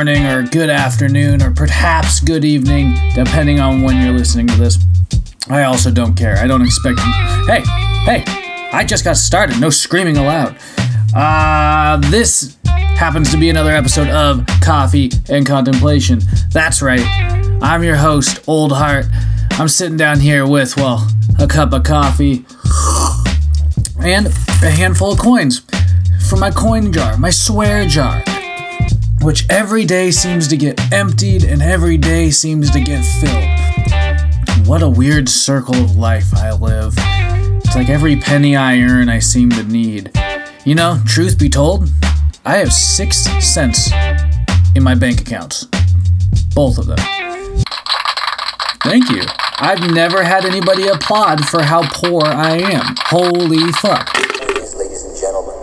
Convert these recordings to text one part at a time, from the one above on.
morning, or good afternoon, or perhaps good evening, depending on when you're listening to this. I also don't care. I don't expect. Hey, hey! I just got started. No screaming aloud. Uh, this happens to be another episode of Coffee and Contemplation. That's right. I'm your host, Old Heart. I'm sitting down here with, well, a cup of coffee and a handful of coins from my coin jar, my swear jar, which every day seems to get emptied and every day seems to get filled. What a weird circle of life I live. It's like every penny I earn, I seem to need. You know, truth be told, I have six cents in my bank accounts. Both of them. Thank you. I've never had anybody applaud for how poor I am. Holy fuck. Ladies, and gentlemen,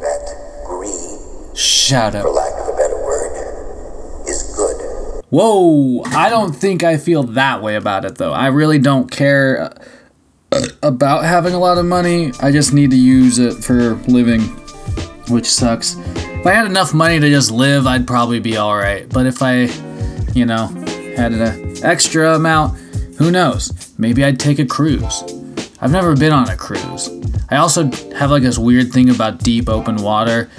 that greed, Shout out. lack of a better word, is good. Whoa, I don't think I feel that way about it though. I really don't care uh, about having a lot of money. I just need to use it for living, which sucks. If I had enough money to just live, I'd probably be alright. But if I, you know, had an extra amount, who knows? Maybe I'd take a cruise. I've never been on a cruise. I also have like this weird thing about deep open water.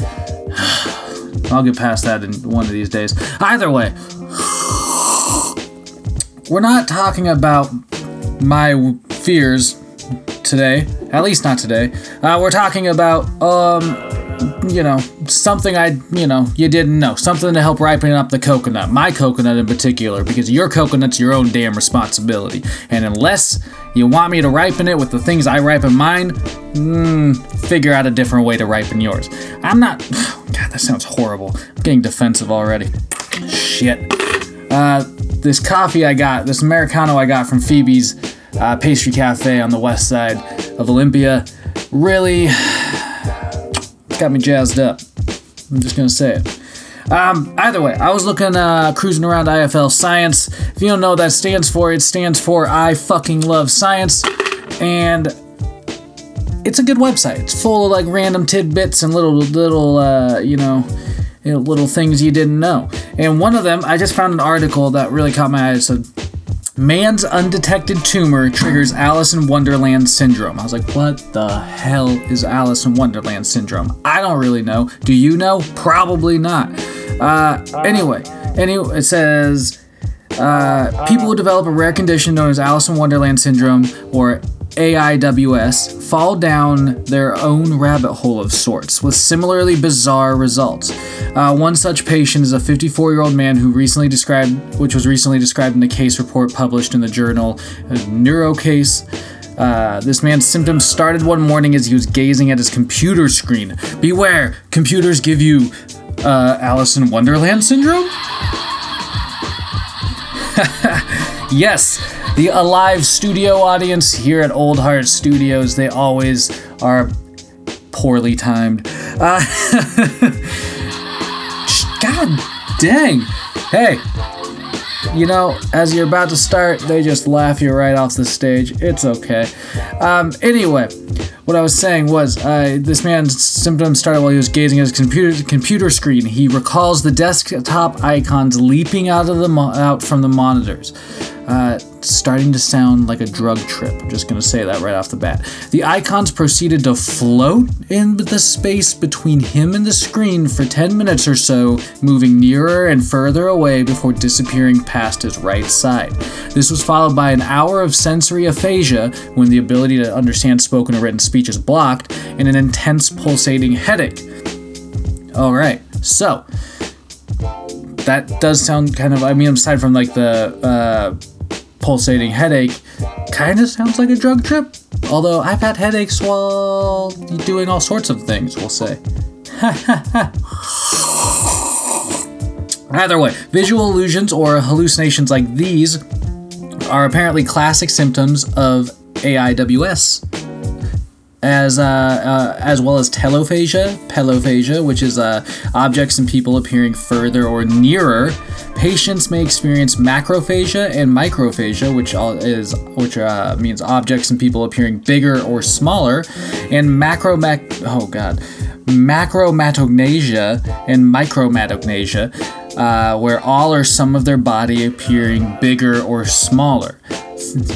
I'll get past that in one of these days. Either way, we're not talking about my fears today. At least not today. Uh, we're talking about, um, you know, something I, you know, you didn't know. Something to help ripen up the coconut. My coconut in particular, because your coconut's your own damn responsibility. And unless you want me to ripen it with the things I ripen mine, mm, figure out a different way to ripen yours. I'm not. God, that sounds horrible. I'm getting defensive already. Shit. Uh, this coffee I got, this Americano I got from Phoebe's uh, Pastry Cafe on the west side of Olympia, really got me jazzed up. I'm just gonna say it. Um, either way, I was looking, uh, cruising around IFL Science. If you don't know what that stands for, it stands for I fucking love science. And it's a good website. It's full of like random tidbits and little, little, uh, you know, you know, little things you didn't know. And one of them, I just found an article that really caught my eye. It said, Man's undetected tumor triggers Alice in Wonderland syndrome. I was like, what the hell is Alice in Wonderland syndrome? I don't really know. Do you know? Probably not. Uh, anyway, anyway, it says uh, people who develop a rare condition known as Alice in Wonderland syndrome or AIWS fall down their own rabbit hole of sorts with similarly bizarre results. Uh, one such patient is a 54 year old man who recently described, which was recently described in a case report published in the journal uh, Neurocase. Uh, this man's symptoms started one morning as he was gazing at his computer screen. Beware, computers give you uh, Alice in Wonderland syndrome? yes, the alive studio audience here at Old Heart Studios, they always are poorly timed. Uh, God dang. Hey, you know, as you're about to start, they just laugh you right off the stage. It's okay. Um, anyway, what I was saying was, uh, this man's symptoms started while he was gazing at his computer computer screen. He recalls the desktop icons leaping out of the mo- out from the monitors. Uh, starting to sound like a drug trip. I'm just gonna say that right off the bat. The icons proceeded to float in the space between him and the screen for 10 minutes or so, moving nearer and further away before disappearing past his right side. This was followed by an hour of sensory aphasia when the ability to understand spoken or written speech is blocked, and an intense pulsating headache. All right, so that does sound kind of. I mean, aside from like the uh, pulsating headache, kind of sounds like a drug trip. Although I've had headaches while doing all sorts of things, we'll say. Either way, visual illusions or hallucinations like these are apparently classic symptoms of AIWS. As uh, uh, as well as telephasia, pelophasia, which is uh, objects and people appearing further or nearer. Patients may experience macrophagia and microphagia, which is which uh, means objects and people appearing bigger or smaller, and macromac oh god, macromatognasia and micromatognasia, uh, where all or some of their body appearing bigger or smaller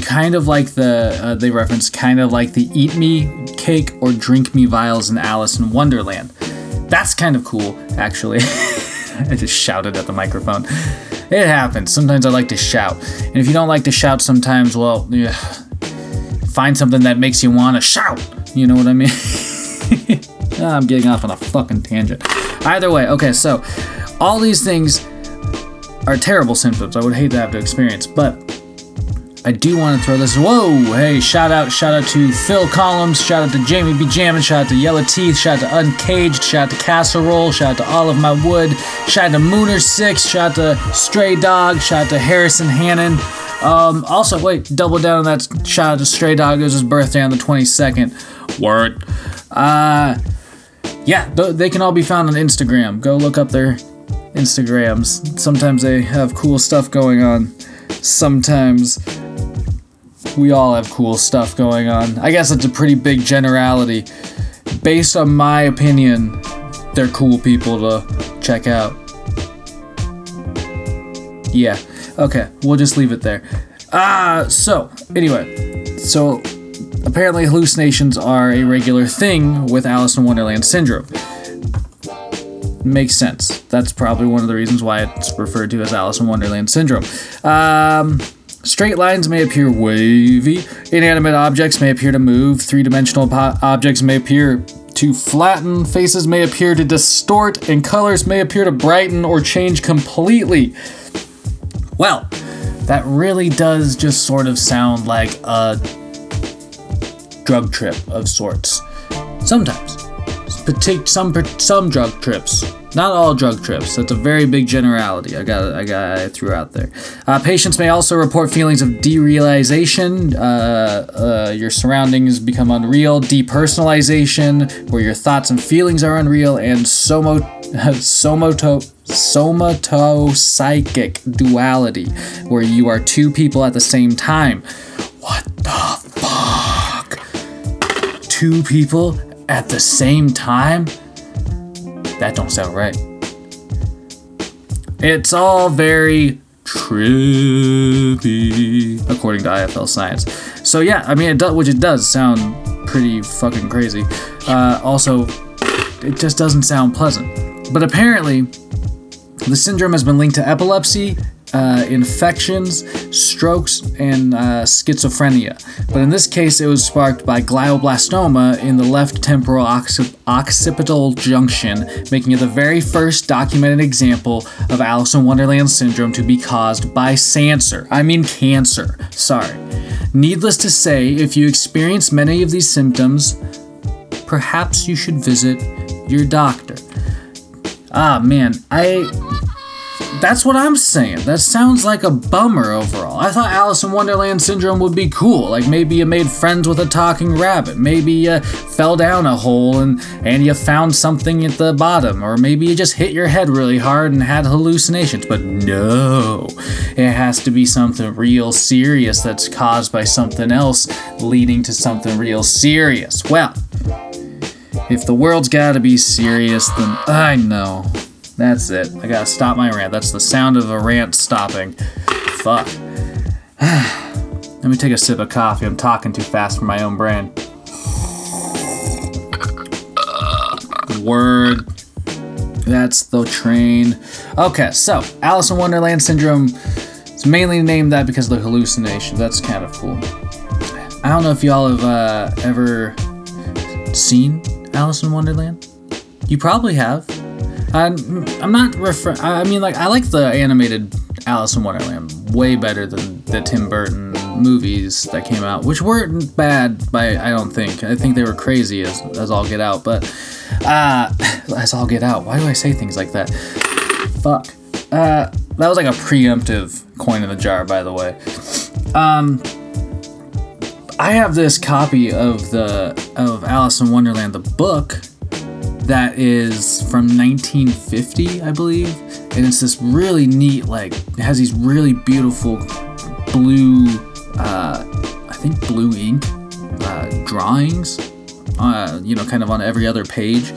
kind of like the uh, they reference kind of like the eat me cake or drink me vials in Alice in Wonderland. That's kind of cool, actually. I just shouted at the microphone. It happens. Sometimes I like to shout, and if you don't like to shout, sometimes, well, yeah, find something that makes you want to shout. You know what I mean? I'm getting off on a fucking tangent. Either way, okay, so all these things are terrible symptoms. I would hate to have to experience, but I do want to throw this. Whoa! Hey, shout out, shout out to Phil Collins, shout out to Jamie B. Jammin, shout out to Yellow Teeth, shout out to Uncaged, shout out to Casserole, shout out to All of My Wood, shout out to Mooner Six, shout out to Stray Dog, shout out to Harrison Hannon. Um, also, wait, double down on that. Shout out to Stray Dog. It was his birthday on the 22nd. Word. Uh, yeah, they can all be found on Instagram. Go look up their Instagrams. Sometimes they have cool stuff going on. Sometimes we all have cool stuff going on. I guess it's a pretty big generality. Based on my opinion, they're cool people to check out. Yeah. Okay, we'll just leave it there. Ah, uh, so, anyway. So, apparently hallucinations are a regular thing with Alice in Wonderland syndrome. Makes sense. That's probably one of the reasons why it's referred to as Alice in Wonderland syndrome. Um, Straight lines may appear wavy. Inanimate objects may appear to move. Three dimensional po- objects may appear to flatten. Faces may appear to distort. And colors may appear to brighten or change completely. Well, that really does just sort of sound like a drug trip of sorts. Sometimes. Some, some drug trips not all drug trips. That's a very big generality. I got I got I threw out there. Uh, patients may also report feelings of derealization. Uh, uh, your surroundings become unreal. Depersonalization, where your thoughts and feelings are unreal, and somo somato somatopsychic duality, where you are two people at the same time. What the fuck? Two people at the same time? That don't sound right. It's all very trippy, according to IFL Science. So yeah, I mean, it does, which it does sound pretty fucking crazy. Uh, also, it just doesn't sound pleasant. But apparently, the syndrome has been linked to epilepsy, uh, infections, strokes, and uh, schizophrenia. But in this case, it was sparked by glioblastoma in the left temporal occipital junction, making it the very first documented example of Alice in Wonderland syndrome to be caused by cancer. I mean, cancer. Sorry. Needless to say, if you experience many of these symptoms, perhaps you should visit your doctor. Ah, man, I that's what I'm saying. That sounds like a bummer overall. I thought Alice in Wonderland syndrome would be cool. Like maybe you made friends with a talking rabbit. Maybe you fell down a hole and, and you found something at the bottom. Or maybe you just hit your head really hard and had hallucinations. But no, it has to be something real serious that's caused by something else leading to something real serious. Well, if the world's gotta be serious, then I know. That's it. I gotta stop my rant. That's the sound of a rant stopping. Fuck. Let me take a sip of coffee. I'm talking too fast for my own brain. Word. That's the train. Okay, so Alice in Wonderland syndrome is mainly named that because of the hallucinations. That's kind of cool. I don't know if y'all have uh, ever seen Alice in Wonderland. You probably have. I'm, I'm not refer. I mean, like I like the animated Alice in Wonderland way better than the Tim Burton movies that came out, which weren't bad. By I don't think. I think they were crazy as as all get out. But uh, as all get out. Why do I say things like that? Fuck. Uh, that was like a preemptive coin in the jar, by the way. Um, I have this copy of the of Alice in Wonderland, the book, that is from 1950, I believe, and it's this really neat, like, it has these really beautiful blue, uh, I think blue ink uh, drawings, uh, you know, kind of on every other page.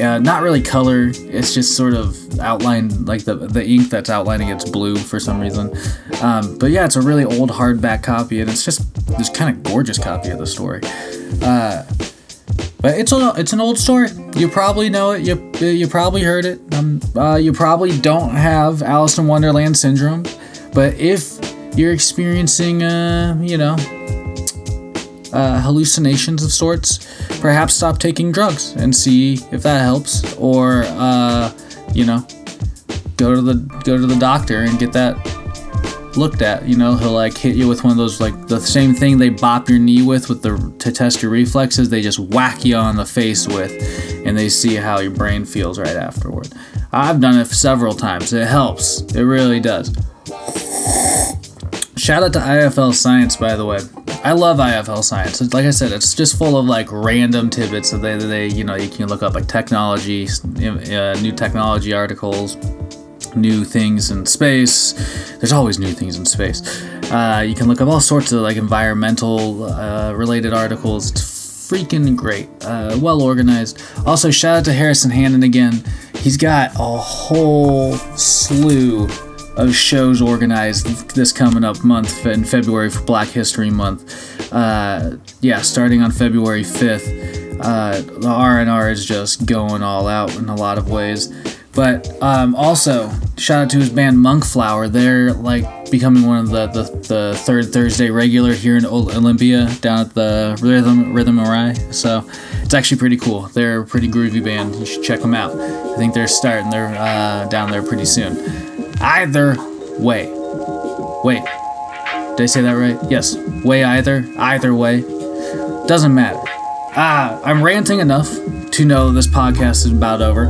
Uh, not really color. It's just sort of outlined, like the the ink that's outlining it's blue for some reason. Um, but yeah, it's a really old hardback copy, and it's just this kind of gorgeous copy of the story. Uh, but it's a it's an old story. You probably know it. You you probably heard it. Um, uh, you probably don't have Alice in Wonderland syndrome, but if you're experiencing, uh, you know, uh, hallucinations of sorts, perhaps stop taking drugs and see if that helps, or uh, you know, go to the go to the doctor and get that looked at. You know, he'll like hit you with one of those like the same thing they bop your knee with with the to test your reflexes. They just whack you on the face with, and they see how your brain feels right afterward. I've done it several times. It helps. It really does. Shout out to IFL Science, by the way. I love IFL Science. It's, like I said, it's just full of like random tidbits that they, they you know, you can look up like technology, uh, new technology articles, new things in space. There's always new things in space. Uh, you can look up all sorts of like environmental uh, related articles. It's freaking great. Uh, well organized. Also, shout out to Harrison Hannon again. He's got a whole slew of shows organized this coming up month in February for Black History Month. Uh, yeah, starting on February 5th. Uh, the R&R is just going all out in a lot of ways. But um, also, shout out to his band Monkflower. They're like becoming one of the, the, the third Thursday regular here in Olympia down at the Rhythm Rhythm Rye. So it's actually pretty cool. They're a pretty groovy band. You should check them out. I think they're starting. They're uh, down there pretty soon. Either way. Wait. Did I say that right? Yes. Way either. Either way. Doesn't matter. Ah, I'm ranting enough to know this podcast is about over.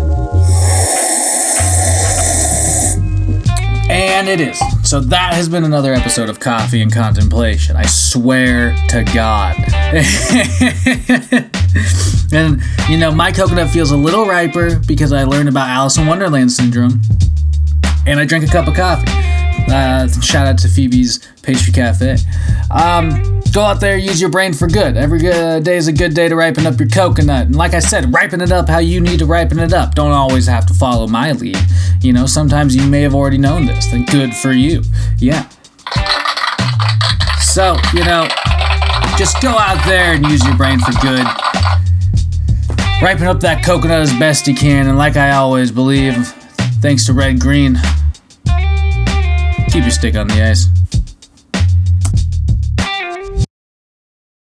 And it is. So that has been another episode of Coffee and Contemplation. I swear to God. and, you know, my coconut feels a little riper because I learned about Alice in Wonderland syndrome and I drank a cup of coffee. Uh, shout out to Phoebe's Pastry Cafe. Um, go out there, use your brain for good. Every day is a good day to ripen up your coconut. And like I said, ripen it up how you need to ripen it up. Don't always have to follow my lead. You know, sometimes you may have already known this. Then good for you. Yeah. So, you know, just go out there and use your brain for good. Ripen up that coconut as best you can. And like I always believe, thanks to Red Green, keep your stick on the ice.